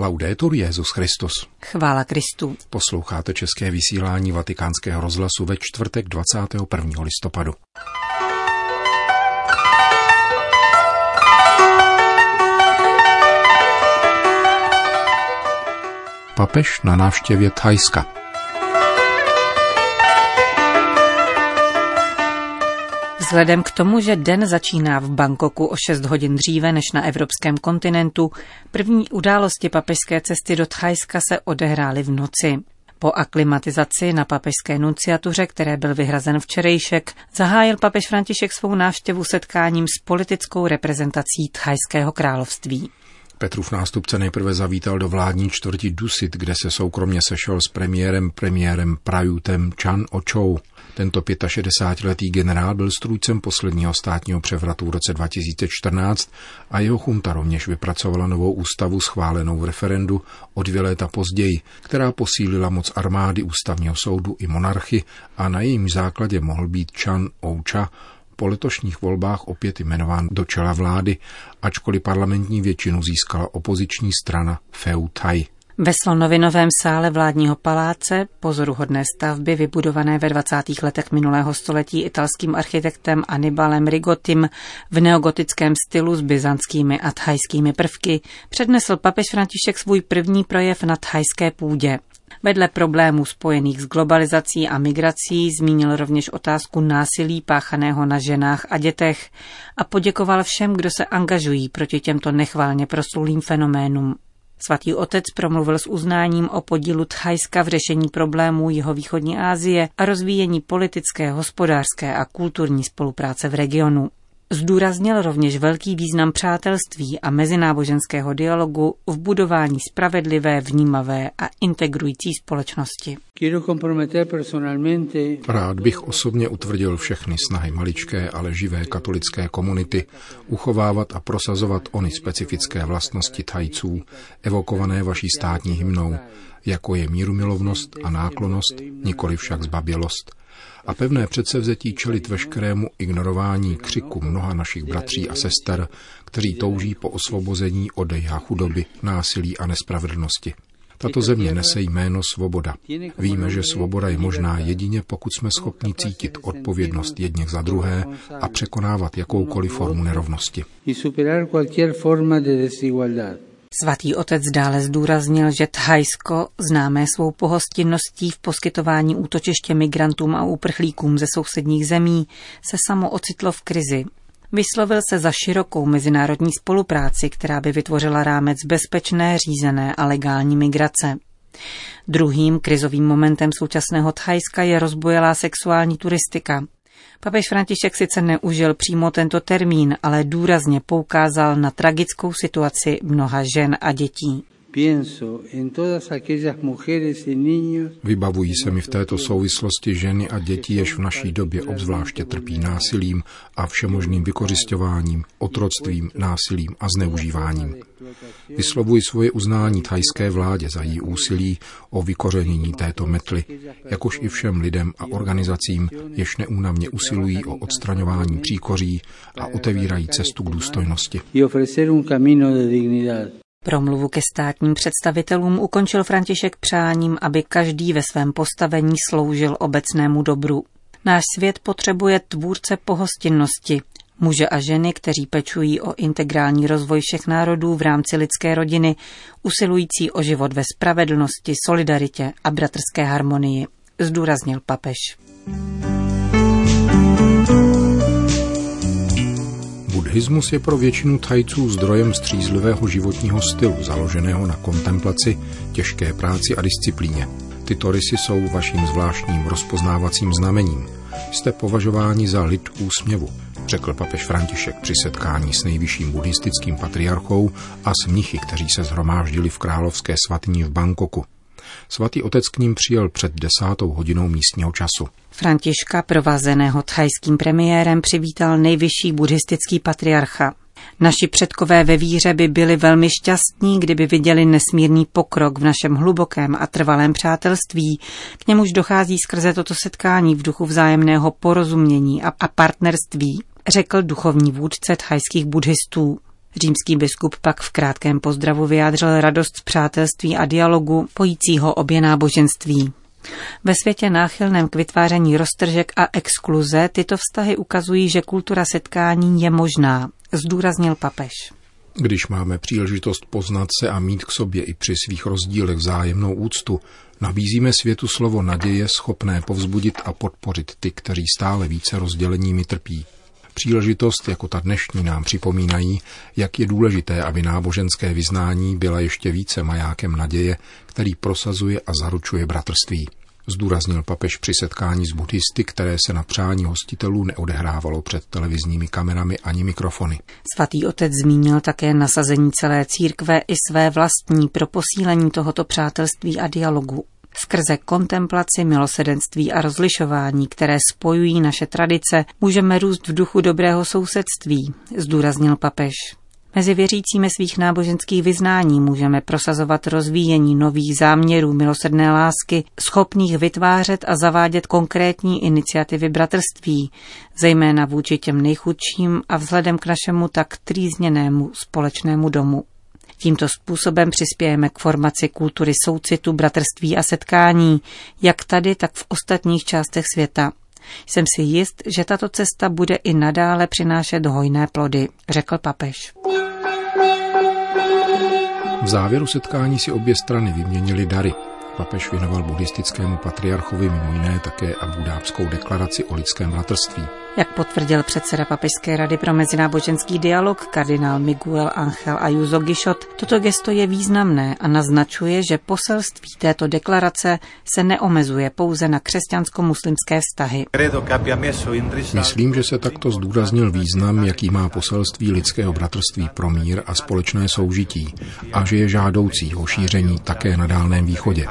Laudetur Jezus Christus. Chvála Kristu. Posloucháte české vysílání Vatikánského rozhlasu ve čtvrtek 21. listopadu. Papež na návštěvě Thajska. Vzhledem k tomu, že den začíná v Bangkoku o 6 hodin dříve než na evropském kontinentu, první události papežské cesty do Thajska se odehrály v noci. Po aklimatizaci na papežské nunciatuře, které byl vyhrazen včerejšek, zahájil papež František svou návštěvu setkáním s politickou reprezentací Thajského království. Petrův nástupce nejprve zavítal do vládní čtvrti Dusit, kde se soukromně sešel s premiérem premiérem Prajutem Chan Ochou. Tento 65-letý generál byl strůjcem posledního státního převratu v roce 2014 a jeho chunta rovněž vypracovala novou ústavu schválenou v referendu o dvě léta později, která posílila moc armády, ústavního soudu i monarchy a na jejím základě mohl být Chan Oucha po letošních volbách opět jmenován do čela vlády, ačkoliv parlamentní většinu získala opoziční strana Feu Tai. Ve slonovinovém sále vládního paláce, pozoruhodné stavby vybudované ve 20. letech minulého století italským architektem Anibalem Rigotim v neogotickém stylu s byzantskými a thajskými prvky, přednesl papež František svůj první projev na thajské půdě. Vedle problémů spojených s globalizací a migrací zmínil rovněž otázku násilí páchaného na ženách a dětech a poděkoval všem, kdo se angažují proti těmto nechválně proslulým fenoménům. Svatý otec promluvil s uznáním o podílu Thajska v řešení problémů jihovýchodní Asie a rozvíjení politické, hospodářské a kulturní spolupráce v regionu. Zdůraznil rovněž velký význam přátelství a mezináboženského dialogu v budování spravedlivé, vnímavé a integrující společnosti. Rád bych osobně utvrdil všechny snahy maličké, ale živé katolické komunity uchovávat a prosazovat ony specifické vlastnosti Thajců, evokované vaší státní hymnou, jako je mírumilovnost a náklonost, nikoli však zbabělost – a pevné předsevzetí čelit veškerému ignorování křiku mnoha našich bratří a sester, kteří touží po osvobození od a chudoby, násilí a nespravedlnosti. Tato země nese jméno svoboda. Víme, že svoboda je možná jedině, pokud jsme schopni cítit odpovědnost jedněch za druhé a překonávat jakoukoliv formu nerovnosti. Svatý otec dále zdůraznil, že Thajsko, známé svou pohostinností v poskytování útočiště migrantům a uprchlíkům ze sousedních zemí, se samo ocitlo v krizi. Vyslovil se za širokou mezinárodní spolupráci, která by vytvořila rámec bezpečné, řízené a legální migrace. Druhým krizovým momentem současného Thajska je rozbojelá sexuální turistika. Papež František sice neužil přímo tento termín, ale důrazně poukázal na tragickou situaci mnoha žen a dětí. Vybavují se mi v této souvislosti ženy a děti, jež v naší době obzvláště trpí násilím a všemožným vykořišťováním, otroctvím, násilím a zneužíváním. Vyslovuji svoje uznání thajské vládě za její úsilí o vykořenění této metly, jakož i všem lidem a organizacím, jež neúnavně usilují o odstraňování příkoří a otevírají cestu k důstojnosti. Promluvu ke státním představitelům ukončil František přáním, aby každý ve svém postavení sloužil obecnému dobru. Náš svět potřebuje tvůrce pohostinnosti, muže a ženy, kteří pečují o integrální rozvoj všech národů v rámci lidské rodiny, usilující o život ve spravedlnosti, solidaritě a bratrské harmonii, zdůraznil papež. Buddhismus je pro většinu Thajců zdrojem střízlivého životního stylu, založeného na kontemplaci, těžké práci a disciplíně. Tyto rysy jsou vaším zvláštním rozpoznávacím znamením. Jste považováni za lid úsměvu, řekl papež František při setkání s nejvyšším buddhistickým patriarchou a s mnichy, kteří se zhromáždili v královské svatyni v Bangkoku. Svatý otec k ním přijel před desátou hodinou místního času. Františka, provázeného thajským premiérem, přivítal nejvyšší buddhistický patriarcha. Naši předkové ve víře by byli velmi šťastní, kdyby viděli nesmírný pokrok v našem hlubokém a trvalém přátelství. K němuž dochází skrze toto setkání v duchu vzájemného porozumění a partnerství, řekl duchovní vůdce thajských buddhistů. Římský biskup pak v krátkém pozdravu vyjádřil radost z přátelství a dialogu pojícího obě náboženství. Ve světě náchylném k vytváření roztržek a exkluze tyto vztahy ukazují, že kultura setkání je možná, zdůraznil papež. Když máme příležitost poznat se a mít k sobě i při svých rozdílech vzájemnou úctu, nabízíme světu slovo naděje schopné povzbudit a podpořit ty, kteří stále více rozděleními trpí. Příležitost jako ta dnešní nám připomínají, jak je důležité, aby náboženské vyznání byla ještě více majákem naděje, který prosazuje a zaručuje bratrství. Zdůraznil papež při setkání s buddhisty, které se na přání hostitelů neodehrávalo před televizními kamerami ani mikrofony. Svatý otec zmínil také nasazení celé církve i své vlastní pro posílení tohoto přátelství a dialogu. Skrze kontemplaci, milosedenství a rozlišování, které spojují naše tradice, můžeme růst v duchu dobrého sousedství, zdůraznil papež. Mezi věřícími svých náboženských vyznání můžeme prosazovat rozvíjení nových záměrů milosrdné lásky, schopných vytvářet a zavádět konkrétní iniciativy bratrství, zejména vůči těm nejchudším a vzhledem k našemu tak trýzněnému společnému domu. Tímto způsobem přispějeme k formaci kultury soucitu, bratrství a setkání, jak tady, tak v ostatních částech světa. Jsem si jist, že tato cesta bude i nadále přinášet hojné plody, řekl papež. V závěru setkání si obě strany vyměnily dary. Papež věnoval buddhistickému patriarchovi mimo jiné také Abudábskou deklaraci o lidském bratrství. Jak potvrdil předseda Papežské rady pro mezináboženský dialog kardinál Miguel Angel Ayuso Gishot, toto gesto je významné a naznačuje, že poselství této deklarace se neomezuje pouze na křesťansko-muslimské vztahy. Myslím, že se takto zdůraznil význam, jaký má poselství lidského bratrství pro mír a společné soužití a že je žádoucí o šíření také na Dálném východě.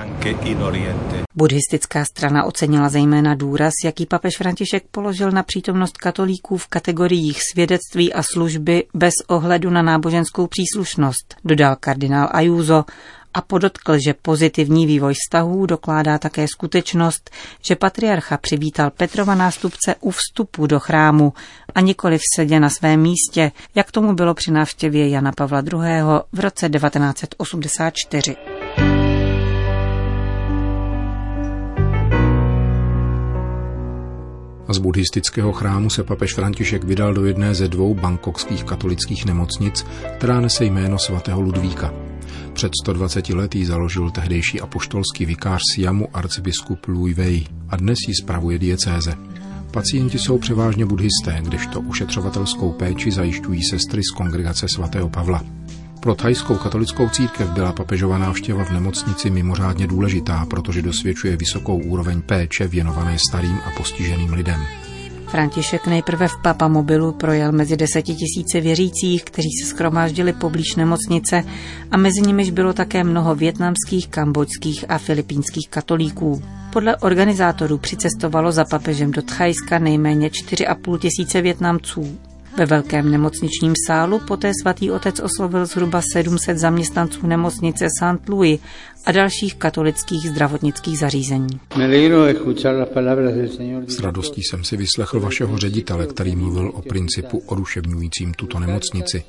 Buddhistická strana ocenila zejména důraz, jaký papež František položil na přítomnost katolíků v kategoriích svědectví a služby bez ohledu na náboženskou příslušnost, dodal kardinál Ayuso a podotkl, že pozitivní vývoj vztahů dokládá také skutečnost, že patriarcha přivítal Petrova nástupce u vstupu do chrámu a nikoli v sedě na svém místě, jak tomu bylo při návštěvě Jana Pavla II. v roce 1984. Z buddhistického chrámu se papež František vydal do jedné ze dvou bangkokských katolických nemocnic, která nese jméno svatého Ludvíka. Před 120 lety založil tehdejší apoštolský vikář Siamu arcibiskup Louis Wei a dnes ji spravuje diecéze. Pacienti jsou převážně buddhisté, kdežto ušetřovatelskou péči zajišťují sestry z kongregace svatého Pavla. Pro thajskou katolickou církev byla papežova návštěva v nemocnici mimořádně důležitá, protože dosvědčuje vysokou úroveň péče věnované starým a postiženým lidem. František nejprve v Papa mobilu projel mezi deseti tisíci věřících, kteří se schromáždili poblíž nemocnice a mezi nimiž bylo také mnoho větnamských, kambodských a filipínských katolíků. Podle organizátorů přicestovalo za papežem do Thajska nejméně 4,5 tisíce Větnamců. Ve velkém nemocničním sálu poté svatý otec oslovil zhruba 700 zaměstnanců nemocnice St. Louis a dalších katolických zdravotnických zařízení. S radostí jsem si vyslechl vašeho ředitele, který mluvil o principu oduševňujícím tuto nemocnici.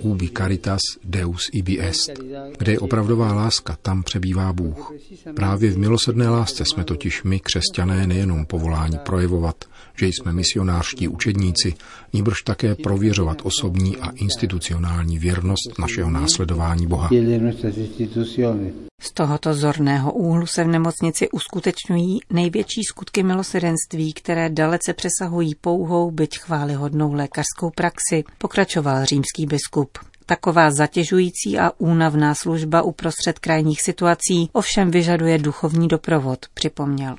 Ubi caritas deus ibi est. Kde je opravdová láska, tam přebývá Bůh. Právě v milosrdné lásce jsme totiž my, křesťané, nejenom povoláni projevovat, že jsme misionářští učedníci, níbrž také prověřovat osobní a institucionální věrnost našeho následování Boha. Z tohoto zorného úhlu se v nemocnici uskutečňují největší skutky milosedenství, které dalece přesahují pouhou, byť chválihodnou lékařskou praxi, pokračoval římský biskup. Taková zatěžující a únavná služba uprostřed krajních situací ovšem vyžaduje duchovní doprovod, připomněl.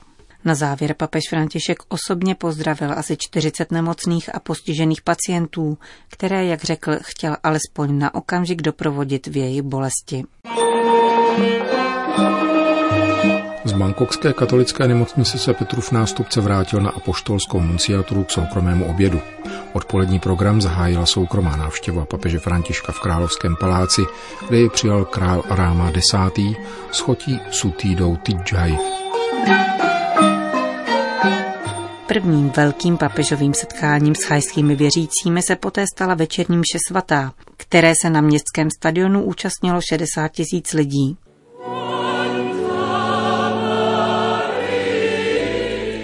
Na závěr papež František osobně pozdravil asi 40 nemocných a postižených pacientů, které, jak řekl, chtěl alespoň na okamžik doprovodit v její bolesti. Z Bangkokské katolické nemocnice se Petrův nástupce vrátil na apoštolskou nunciaturu k soukromému obědu. Odpolední program zahájila soukromá návštěva papeže Františka v Královském paláci, kde ji přijal král Aráma X. s chotí Sutídou Tidžaj. Prvním velkým papežovým setkáním s chajskými věřícími se poté stala večerní mše svatá, které se na městském stadionu účastnilo 60 tisíc lidí.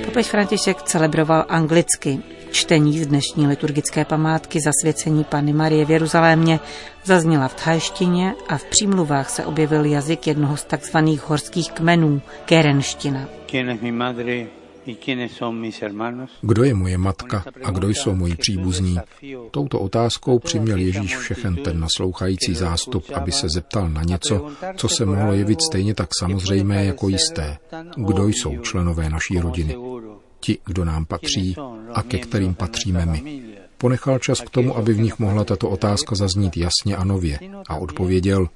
Papež František celebroval anglicky. Čtení z dnešní liturgické památky zasvěcení Panny Marie v Jeruzalémě zazněla v thajštině a v přímluvách se objevil jazyk jednoho z takzvaných horských kmenů, kerenština. Kdo je moje matka a kdo jsou moji příbuzní? Touto otázkou přiměl Ježíš všechen ten naslouchající zástup, aby se zeptal na něco, co se mohlo jevit stejně tak samozřejmé jako jisté. Kdo jsou členové naší rodiny? Ti, kdo nám patří a ke kterým patříme my. Ponechal čas k tomu, aby v nich mohla tato otázka zaznít jasně a nově a odpověděl,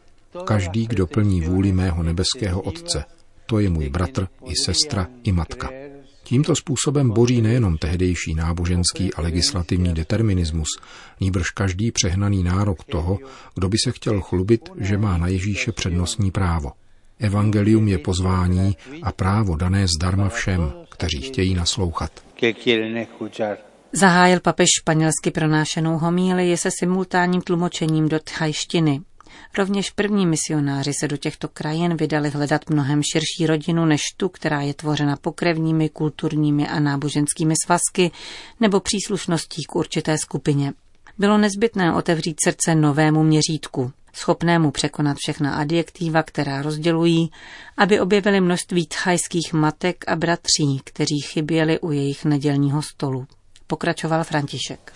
každý, kdo plní vůli mého nebeského Otce, to je můj bratr i sestra i matka. Tímto způsobem boří nejenom tehdejší náboženský a legislativní determinismus, níbrž každý přehnaný nárok toho, kdo by se chtěl chlubit, že má na Ježíše přednostní právo. Evangelium je pozvání a právo dané zdarma všem, kteří chtějí naslouchat. Zahájil papež španělsky pronášenou homílii se simultánním tlumočením do thajštiny. Rovněž první misionáři se do těchto krajin vydali hledat mnohem širší rodinu než tu, která je tvořena pokrevními, kulturními a náboženskými svazky nebo příslušností k určité skupině. Bylo nezbytné otevřít srdce novému měřítku, schopnému překonat všechna adjektiva, která rozdělují, aby objevili množství thajských matek a bratří, kteří chyběli u jejich nedělního stolu pokračoval František.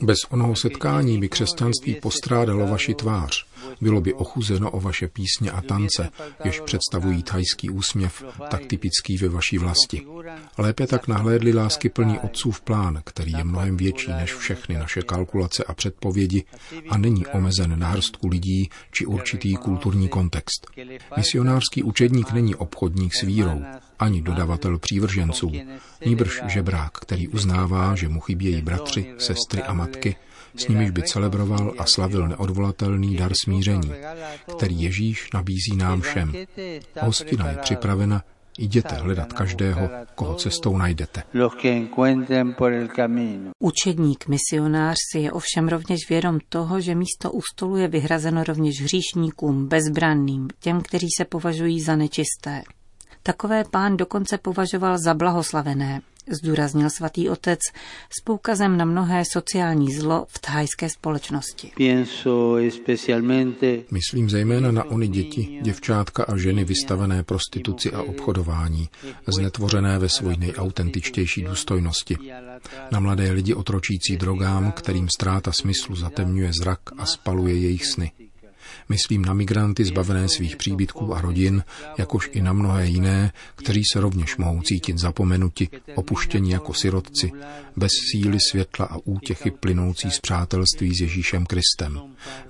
Bez onoho setkání by křesťanství postrádalo vaši tvář. Bylo by ochuzeno o vaše písně a tance, jež představují thajský úsměv, tak typický ve vaší vlasti. Lépe tak nahlédli lásky plní otcův plán, který je mnohem větší než všechny naše kalkulace a předpovědi a není omezen na hrstku lidí či určitý kulturní kontext. Misionářský učedník není obchodník s vírou, ani dodavatel přívrženců, níbrž žebrák, který uznává, že mu chybějí bratři, sestry a matky, s nimiž by celebroval a slavil neodvolatelný dar smíření, který Ježíš nabízí nám všem. Hostina je připravena, jděte hledat každého, koho cestou najdete. Učedník, misionář si je ovšem rovněž vědom toho, že místo u stolu je vyhrazeno rovněž hříšníkům, bezbranným, těm, kteří se považují za nečisté. Takové pán dokonce považoval za blahoslavené, zdůraznil svatý otec s poukazem na mnohé sociální zlo v thajské společnosti. Myslím zejména na ony děti, děvčátka a ženy vystavené prostituci a obchodování, znetvořené ve své nejautentičtější důstojnosti. Na mladé lidi otročící drogám, kterým ztráta smyslu zatemňuje zrak a spaluje jejich sny. Myslím na migranty zbavené svých příbytků a rodin, jakož i na mnohé jiné, kteří se rovněž mohou cítit zapomenuti, opuštěni jako sirotci, bez síly světla a útěchy plynoucí z přátelství s Ježíšem Kristem,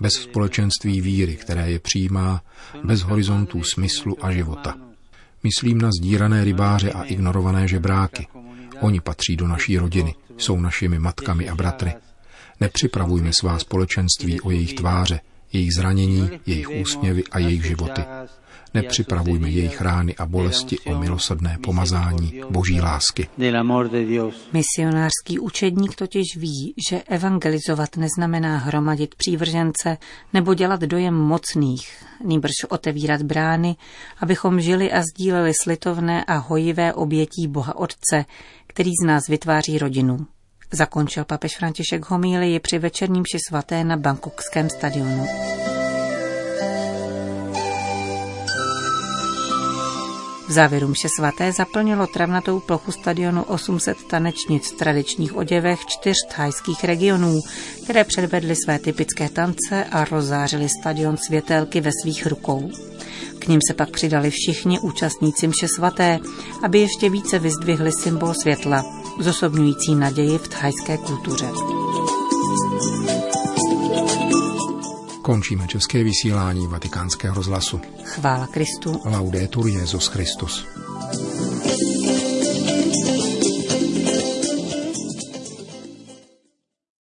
bez společenství víry, které je přijímá, bez horizontů smyslu a života. Myslím na zdírané rybáře a ignorované žebráky. Oni patří do naší rodiny, jsou našimi matkami a bratry. Nepřipravujme svá společenství o jejich tváře, jejich zranění, jejich úsměvy a jejich životy. Nepřipravujme jejich rány a bolesti o milosrdné pomazání Boží lásky. Misionářský učedník totiž ví, že evangelizovat neznamená hromadit přívržence nebo dělat dojem mocných, nýbrž otevírat brány, abychom žili a sdíleli slitovné a hojivé obětí Boha Otce, který z nás vytváří rodinu. Zakončil papež František homílii při večerním ši svaté na Bangkokském stadionu. V závěru mše svaté zaplnilo travnatou plochu stadionu 800 tanečnic v tradičních oděvech čtyř thajských regionů, které předvedly své typické tance a rozzářily stadion světelky ve svých rukou. K ním se pak přidali všichni účastníci mše svaté, aby ještě více vyzdvihli symbol světla, zosobňující naději v thajské kultuře. Končíme české vysílání vatikánského rozhlasu. Chvála Kristu. Laudetur Jezus Christus.